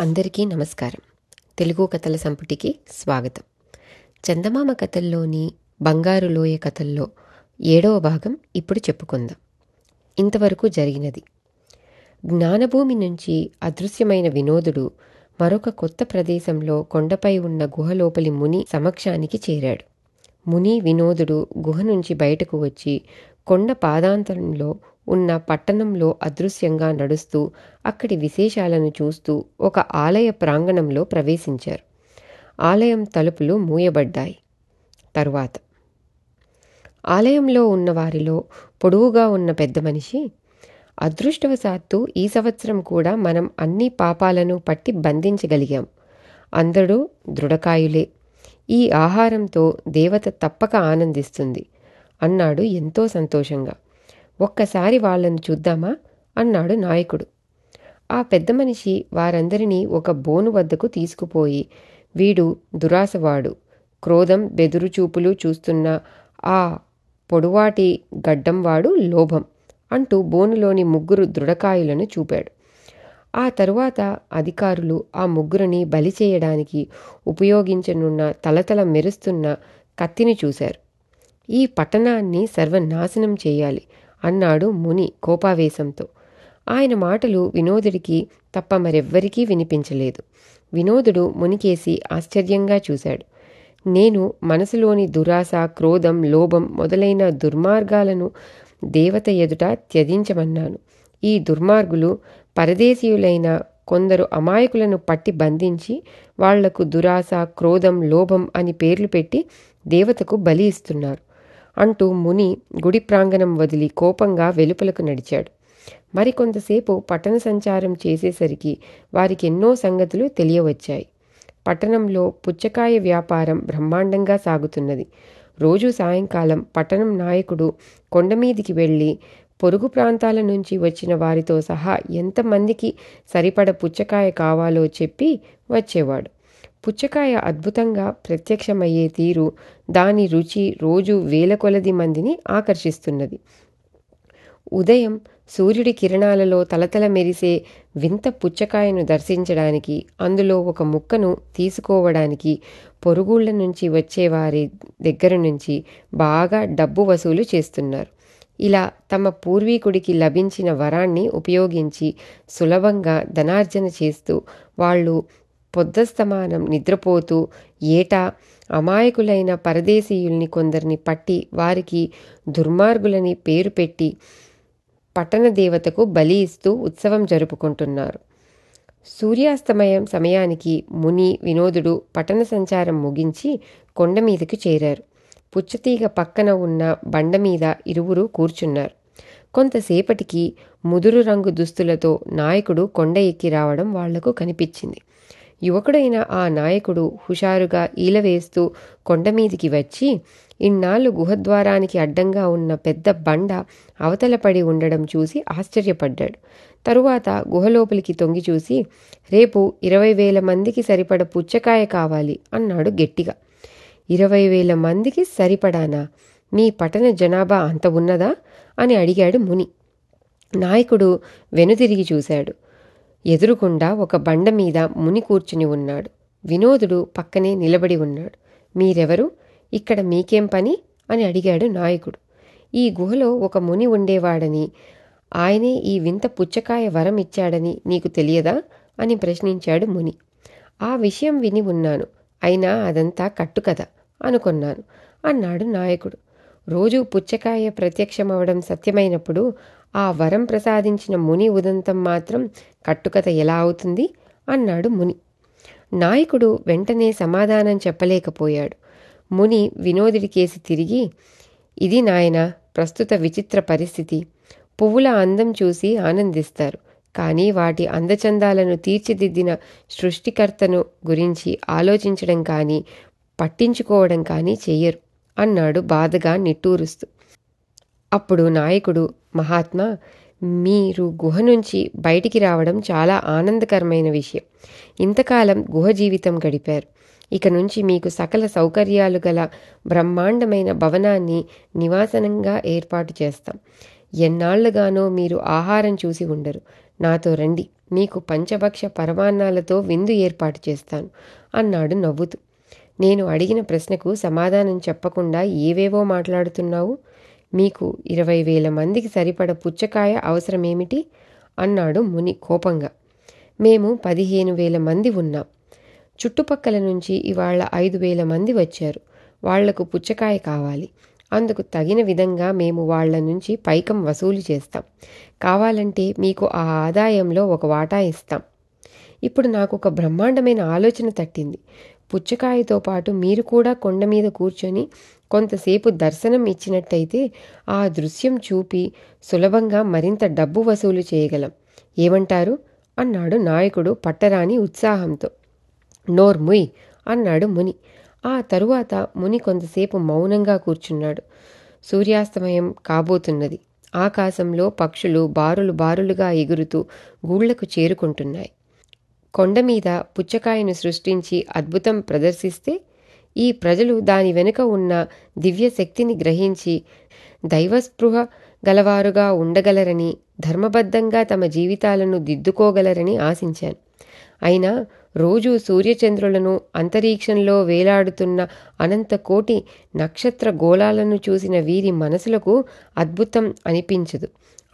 అందరికీ నమస్కారం. తెలుగు కథల సంపుటికి స్వాగతం. చందమామ కథల్లోని బంగారు లోయ కథల్లో ఏడవ భాగం ఇప్పుడు చెప్పుకుందాం. ఇంతవరకు జరిగినది. జ్ఞానభూమి నుంచి అదృశ్యమైన వినోదుడు మరొక కొత్త ప్రదేశంలో కొండపై ఉన్న గుహలోపలి ముని సమక్షానికి చేరాడు. ముని వినోదుడు గుహ నుంచి బయటకు వచ్చి కొండ పాదాంతరంలో ఉన్న పట్టణంలో అదృశ్యంగా నడుస్తూ అక్కడి విశేషాలను చూస్తూ ఒక ఆలయ ప్రాంగణంలో ప్రవేశించారు. ఆలయం తలుపులు మూయబడ్డాయి. తరువాత ఆలయంలో ఉన్న వారిలో పొడవుగా ఉన్న పెద్ద మనిషి అదృష్టవశాత్తు ఈ సంవత్సరం కూడా మనం అన్ని పాపాలను పట్టి బంధించగలిగాం. అందరూ దృఢకాయులే. ఈ ఆహారంతో దేవత తప్పక ఆనందిస్తుంది అన్నాడు ఎంతో సంతోషంగా. ఒక్కసారి వాళ్ళను చూద్దామా? అన్నాడు నాయకుడు. ఆ పెద్ద మనిషి వారందరినీ ఒక బోను వద్దకు తీసుకుపోయి వీడు దురాసవాడు క్రోధం బెదురుచూపులు చూస్తున్న ఆ పొడువాటి గడ్డంవాడు లోభం అంటూ బోనులోని ముగ్గురు దృఢకాయులను చూపాడు. ఆ తరువాత అధికారులు ఆ ముగ్గురిని బలి చేయడానికి ఉపయోగించనున్న తలతల మెరుస్తున్న కత్తిని చూశారు. ఈ పట్టణాన్ని సర్వనాశనం చేయాలి. అన్నాడు ముని కోపావేశంతో. ఆయన మాటలు వినోదుడికి తప్ప మరెవ్వరికీ వినిపించలేదు. వినోదుడు మునికేసి ఆశ్చర్యంగా చూశాడు. నేను మనసులోని దురాశ క్రోధం లోభం మొదలైన దుర్మార్గాలను దేవత ఎదుట త్యజించమన్నాను. ఈ దుర్మార్గులు పరదేశీయులైన కొందరు అమాయకులను పట్టి బంధించి వాళ్ళకు దురాశ క్రోధం లోభం అని పేర్లు పెట్టి దేవతకు బలి ఇస్తున్నారు. అంటూ ముని గుడి ప్రాంగణం వదిలి కోపంగా వెలుపలకు నడిచాడు. మరికొంతసేపు పట్టణ సంచారం చేసేసరికి వారికి ఎన్నో సంగతులు తెలియవచ్చాయి. పట్టణంలో పుచ్చకాయ వ్యాపారం బ్రహ్మాండంగా సాగుతున్నది. రోజు సాయంకాలం పట్టణం నాయకుడు కొండమీదికి వెళ్ళి పొరుగు ప్రాంతాల నుంచి వచ్చిన వారితో సహా ఎంతమందికి సరిపడ పుచ్చకాయ కావాలో చెప్పి వచ్చేవాడు. పుచ్చకాయ అద్భుతంగా ప్రత్యక్షమయ్యే తీరు దాని రుచి రోజు వేల కొలది మందిని ఆకర్షిస్తున్నది. ఉదయం సూర్యుడి కిరణాలలో తలతల మెరిసే వింత పుచ్చకాయను దర్శించడానికి అందులో ఒక ముక్కను తీసుకోవడానికి పొరుగుళ్ళ నుంచి వచ్చేవారి దగ్గర నుంచి బాగా డబ్బు వసూలు చేస్తున్నారు. ఇలా తమ పూర్వీకుడికి లభించిన వరాన్ని ఉపయోగించి సులభంగా ధనార్జన చేస్తూ వాళ్ళు పొద్దస్తమానం నిద్రపోతూ ఏటా అమాయకులైన పరదేశీయుల్ని కొందరిని పట్టి వారికి దుర్మార్గులని పేరు పెట్టి పట్టణ దేవతకు బలి ఇస్తూ ఉత్సవం జరుపుకుంటున్నారు. సూర్యాస్తమయం సమయానికి ముని వినోదుడు పట్టణ సంచారం ముగించి కొండ మీదకి చేరారు. పుచ్చతీగ పక్కన ఉన్న బండ మీద ఇరువురు కూర్చున్నారు. కొంతసేపటికి ముదురు రంగు దుస్తులతో నాయకుడు కొండ ఎక్కి రావడం వాళ్ళకు కనిపించింది. యువకుడైన ఆ నాయకుడు హుషారుగా ఈలవేస్తూ కొండమీదికి వచ్చి ఇన్నాళ్ళు గుహద్వారానికి అడ్డంగా ఉన్న పెద్ద బండ అవతల పడి ఉండడం చూసి ఆశ్చర్యపడ్డాడు. తరువాత గుహలోపలికి తొంగి చూసి రేపు ఇరవై వేల మందికి సరిపడ పుచ్చకాయ కావాలి అన్నాడు గట్టిగా. ఇరవై వేల మందికి సరిపడానా? మీ పట్టణ జనాభా అంత ఉన్నదా? అని అడిగాడు ముని. నాయకుడు వెనుతిరిగి చూశాడు. ఎదురుగుండా ఒక బండ మీద ముని కూర్చుని ఉన్నాడు. వినోదుడు పక్కనే నిలబడి ఉన్నాడు. మీరెవరు? ఇక్కడ మీకేం పని? అని అడిగాడు నాయకుడు. ఈ గుహలో ఒక ముని ఉండేవాడని ఆయనే ఈ వింత పుచ్చకాయ వరం ఇచ్చాడని నీకు తెలియదా? అని ప్రశ్నించాడు ముని. ఆ విషయం విని ఉన్నాను. అయినా అదంతా కట్టుకథ అనుకున్నాను అన్నాడు నాయకుడు. రోజూ పుచ్చకాయ ప్రత్యక్షమవడం సత్యమైనప్పుడు ఆ వరం ప్రసాదించిన ముని ఉదంతం మాత్రం కట్టుకథ ఎలా అవుతుంది? అన్నాడు ముని. నాయకుడు వెంటనే సమాధానం చెప్పలేకపోయాడు. ముని వినోదుడికేసి తిరిగి ఇది నాయన ప్రస్తుత విచిత్ర పరిస్థితి. పువ్వుల అందం చూసి ఆనందిస్తారు. కానీ వాటి అందచందాలను తీర్చిదిద్దిన సృష్టికర్తను గురించి ఆలోచించడం కానీ పట్టించుకోవడం కానీ చెయ్యరు. అన్నాడు బాధగా నిట్టూరుస్తూ. అప్పుడు నాయకుడు మహాత్మా మీరు గుహ నుంచి బయటికి రావడం చాలా ఆనందకరమైన విషయం. ఇంతకాలం గుహ జీవితం గడిపారు. ఇక నుంచి మీకు సకల సౌకర్యాలు గల బ్రహ్మాండమైన భవనాన్ని నివాసనంగా ఏర్పాటు చేస్తాం. ఎన్నాళ్ళుగానో మీరు ఆహారం చూసి ఉండరు. నాతో రండి. మీకు పంచభక్ష పరమాన్నాలతో విందు ఏర్పాటు చేస్తాను అన్నాడు నవ్వుతూ. నేను అడిగిన ప్రశ్నకు సమాధానం చెప్పకుండా ఏవేవో మాట్లాడుతున్నావు? మీకు ఇరవై వేల మందికి సరిపడ పుచ్చకాయ అవసరమేమిటి? అన్నాడు ముని కోపంగా. మేము పదిహేను వేల మంది ఉన్నాం. చుట్టుపక్కల నుంచి ఇవాళ ఐదు వేల మంది వచ్చారు. వాళ్ళకు పుచ్చకాయ కావాలి. అందుకు తగిన విధంగా మేము వాళ్ళ నుంచి పైకం వసూలు చేస్తాం. కావాలంటే మీకు ఆ ఆదాయంలో ఒక వాటా ఇస్తాం. ఇప్పుడు నాకు ఒక బ్రహ్మాండమైన ఆలోచన తట్టింది. పుచ్చకాయతో పాటు మీరు కూడా కొండ మీద కూర్చొని కొంతసేపు దర్శనం ఇచ్చినట్టయితే ఆ దృశ్యం చూపి సులభంగా మరింత డబ్బు వసూలు చేయగలం. ఏమంటారు? అన్నాడు నాయకుడు పట్టరాని ఉత్సాహంతో. నోర్ముయ్ అన్నాడు ముని. ఆ తరువాత ముని కొంతసేపు మౌనంగా కూర్చున్నాడు. సూర్యాస్తమయం కాబోతున్నది. ఆకాశంలో పక్షులు బారులు బారులుగా ఎగురుతూ గూళ్ళకు చేరుకుంటున్నాయి. కొండ మీద పుచ్చకాయను సృష్టించి అద్భుతం ప్రదర్శిస్తే ఈ ప్రజలు దాని వెనుక ఉన్న దివ్య శక్తిని గ్రహించి దైవస్పృహ గలవారుగా ఉండగలరని ధర్మబద్ధంగా తమ జీవితాలను దిద్దుకోగలరని ఆశించాను. అయినా రోజు సూర్యచంద్రులను అంతరిక్షంలో వేలాడుతున్న అనంత కోటి నక్షత్ర గోళాలను చూసిన వీరి మనసులకు అద్భుతం అనిపించదు.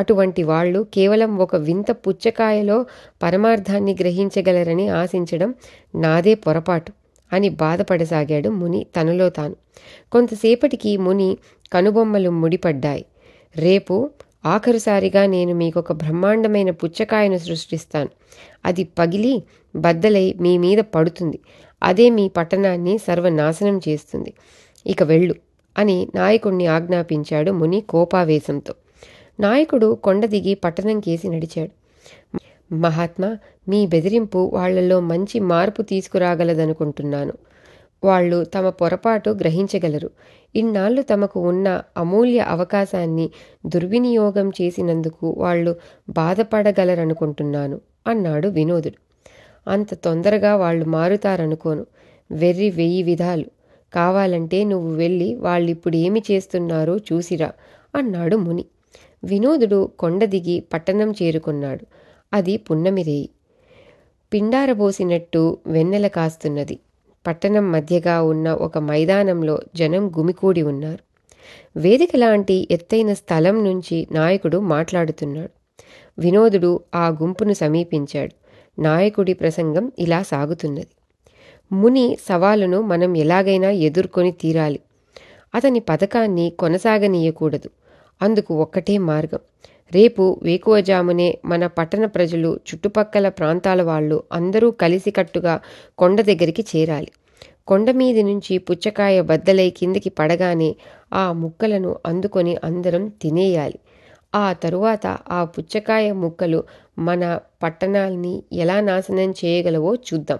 అటువంటి వాళ్ళు కేవలం ఒక వింత పుచ్చకాయలో పరమార్థాన్ని గ్రహించగలరని ఆశించడం నాదే పొరపాటు అని బాధపడసాగాడు ముని తనలో తాను. కొంతసేపటికి ముని కనుబొమ్మలు ముడిపడ్డాయి. రేపు ఆఖరుసారిగా నేను మీకొక బ్రహ్మాండమైన పుచ్చకాయను సృష్టిస్తాను. అది పగిలి బద్దలై మీ మీద పడుతుంది. అదే మీ పట్టణాన్ని సర్వనాశనం చేస్తుంది. ఇక వెళ్ళు అని నాయకుణ్ణి ఆజ్ఞాపించాడు ముని కోపావేశంతో. నాయకుడు కొండ దిగి పట్టణం కేసి నడిచాడు. మహాత్మా మీ బెదిరింపు వాళ్ళలో మంచి మార్పు తీసుకురాగలదనుకుంటున్నాను. వాళ్ళు తమ పొరపాటు గ్రహించగలరు. ఇన్నాళ్ళు తమకు ఉన్న అమూల్య అవకాశాన్ని దుర్వినియోగం చేసినందుకు వాళ్ళు బాధపడగలరనుకుంటున్నాను అన్నాడు వినోదుడు. అంత తొందరగా వాళ్ళు మారుతారనుకోను. వెర్రి వెయ్యి విధాలు. కావాలంటే నువ్వు వెళ్ళి వాళ్ళిప్పుడు ఏమి చేస్తున్నారో చూసిరా అన్నాడు ముని. వినోదుడు కొండ దిగి పట్టణం చేరుకున్నాడు. అది పున్నమిరేయి పిండారబోసినట్టు వెన్నెల కాస్తున్నది. పట్టణం మధ్యగా ఉన్న ఒక మైదానంలో జనం గుమికూడి ఉన్నారు. వేదిక లాంటి ఎత్తైన స్థలం నుంచి నాయకుడు మాట్లాడుతున్నాడు. వినోదుడు ఆ గుంపును సమీపించాడు. నాయకుడి ప్రసంగం ఇలా సాగుతున్నది. ముని సవాలును మనం ఎలాగైనా ఎదుర్కొని తీరాలి. అతని పథకాన్ని కొనసాగనీయకూడదు. అందుకు ఒక్కటే మార్గం. రేపు వేకువజామునే మన పట్టణ ప్రజలు చుట్టుపక్కల ప్రాంతాల వాళ్ళు అందరూ కలిసికట్టుగా కొండ దగ్గరికి చేరాలి. కొండ మీది నుంచి పుచ్చకాయ బద్దలై కిందికి పడగానే ఆ ముక్కలను అందుకొని అందరం తినేయాలి. ఆ తరువాత ఆ పుచ్చకాయ ముక్కలు మన పట్టణాల్ని ఎలా నాశనం చేయగలవో చూద్దాం.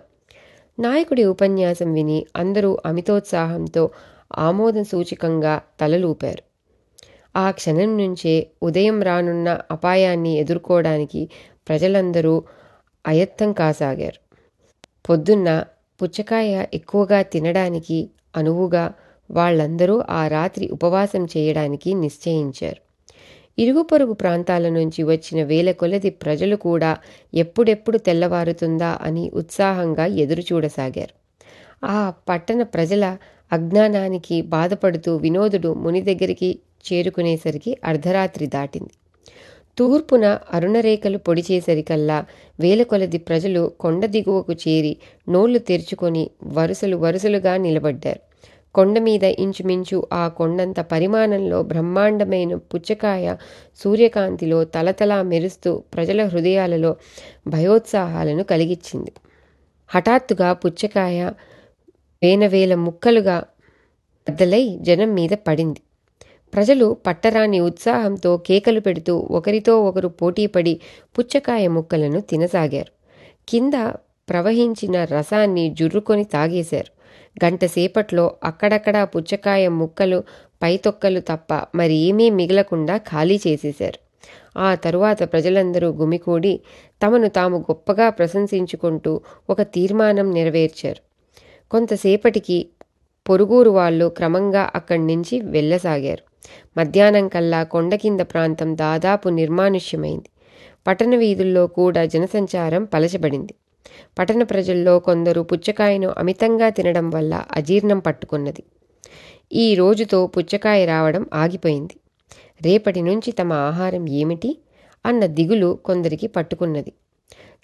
నాయకుడి ఉపన్యాసం విని అందరూ అమితోత్సాహంతో ఆమోద సూచికంగా తలలూపారు. ఆ క్షణం నుంచే ఉదయం రానున్న అపాయాన్ని ఎదుర్కోవడానికి ప్రజలందరూ అయత్తం కాసాగారు. పొద్దున్న పుచ్చకాయ ఎక్కువగా తినడానికి అనువుగా వాళ్ళందరూ ఆ రాత్రి ఉపవాసం చేయడానికి నిశ్చయించారు. ఇరుగు పొరుగు ప్రాంతాల నుంచి వచ్చిన వేల కొలది ప్రజలు కూడా ఎప్పుడెప్పుడు తెల్లవారుతుందా అని ఉత్సాహంగా ఎదురుచూడసాగారు. ఆ పట్టణ ప్రజల అజ్ఞానానికి బాధపడుతూ వినోదుడు ముని దగ్గరికి చేరుకునేసరికి అర్ధరాత్రి దాటింది. తూర్పున అరుణరేఖలు పొడిచేసరికల్లా వేల కొలది ప్రజలు కొండ దిగువకు చేరి నోళ్ళు తెరుచుకొని వరుసలు వరుసలుగా నిలబడ్డారు. కొండ మీద ఇంచుమించు ఆ కొండంత పరిమాణంలో బ్రహ్మాండమైన పుచ్చకాయ సూర్యకాంతిలో తలతలా మెరుస్తూ ప్రజల హృదయాలలో భయోత్సాహాలను కలిగించింది హఠాత్తుగా పుచ్చకాయ వేనవేల ముక్కలుగా బద్దలై జనం మీద పడింది. ప్రజలు పట్టరాని ఉత్సాహంతో కేకలు పెడుతూ ఒకరితో ఒకరు పోటీపడి పుచ్చకాయ ముక్కలను తినసాగారు. కింద ప్రవహించిన రసాన్ని జుర్రుకొని తాగేశారు. గంట సేపట్లో అక్కడక్కడా పుచ్చకాయ ముక్కలు పైతొక్కలు తప్ప మరి ఏమీ మిగలకుండా ఖాళీ చేసేశారు. ఆ తరువాత ప్రజలందరూ గుమికూడి తమను తాము గొప్పగా ప్రశంసించుకుంటూ ఒక తీర్మానం నెరవేర్చారు. కొంతసేపటికి పొరుగురు వాళ్ళు క్రమంగా అక్కడి నుంచి వెళ్ళసాగారు. మధ్యాహ్నం కల్లా కొండ కింద ప్రాంతం దాదాపు నిర్మానుష్యమైంది. పట్టణ వీధుల్లో కూడా జనసంచారం పలచబడింది. పట్టణ ప్రజల్లో కొందరు పుచ్చకాయను అమితంగా తినడం వల్ల అజీర్ణం పట్టుకున్నది. ఈ రోజుతో పుచ్చకాయ రావడం ఆగిపోయింది. రేపటి నుంచి తమ ఆహారం ఏమిటి? అన్న దిగులు కొందరికి పట్టుకున్నది.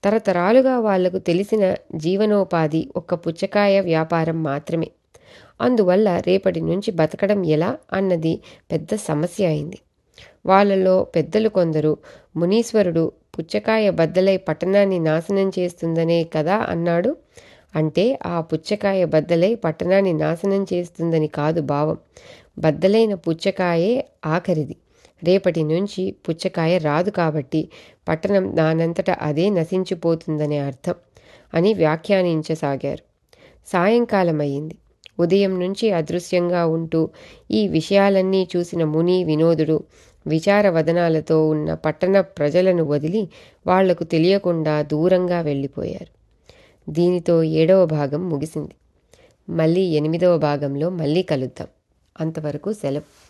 తరతరాలుగా వాళ్ళకు తెలిసిన జీవనోపాధి ఒక్క పుచ్చకాయ వ్యాపారం మాత్రమే. అందువల్ల రేపటి నుంచి బతకడం ఎలా అన్నది పెద్ద సమస్య అయింది. వాళ్ళలో పెద్దలు కొందరు మునీశ్వరుడు పుచ్చకాయ బద్దలై పట్టణాన్ని నాశనం చేస్తుందనే కదా అన్నాడు? అంటే ఆ పుచ్చకాయ బద్దలై పట్టణాన్ని నాశనం చేస్తుందని కాదు భావం. బద్దలైన పుచ్చకాయే ఆఖరిది. రేపటి నుంచి పుచ్చకాయ రాదు కాబట్టి పట్టణం దానంతట అదే నశించిపోతుందనే అర్థం అని వ్యాఖ్యానించసాగారు. సాయంకాలం అయింది ఉదయం నుంచి అదృశ్యంగా ఉంటూ ఈ విషయాలన్నీ చూసిన ముని వినోదుడు విచార వదనాలతో ఉన్న పట్టణ ప్రజలను వదిలి వాళ్ళకు తెలియకుండా దూరంగా వెళ్ళిపోయారు. దీనితో ఏడవ భాగం ముగిసింది. మళ్ళీ ఎనిమిదవ భాగంలో మళ్ళీ కలుద్దాం. అంతవరకు సెలవు.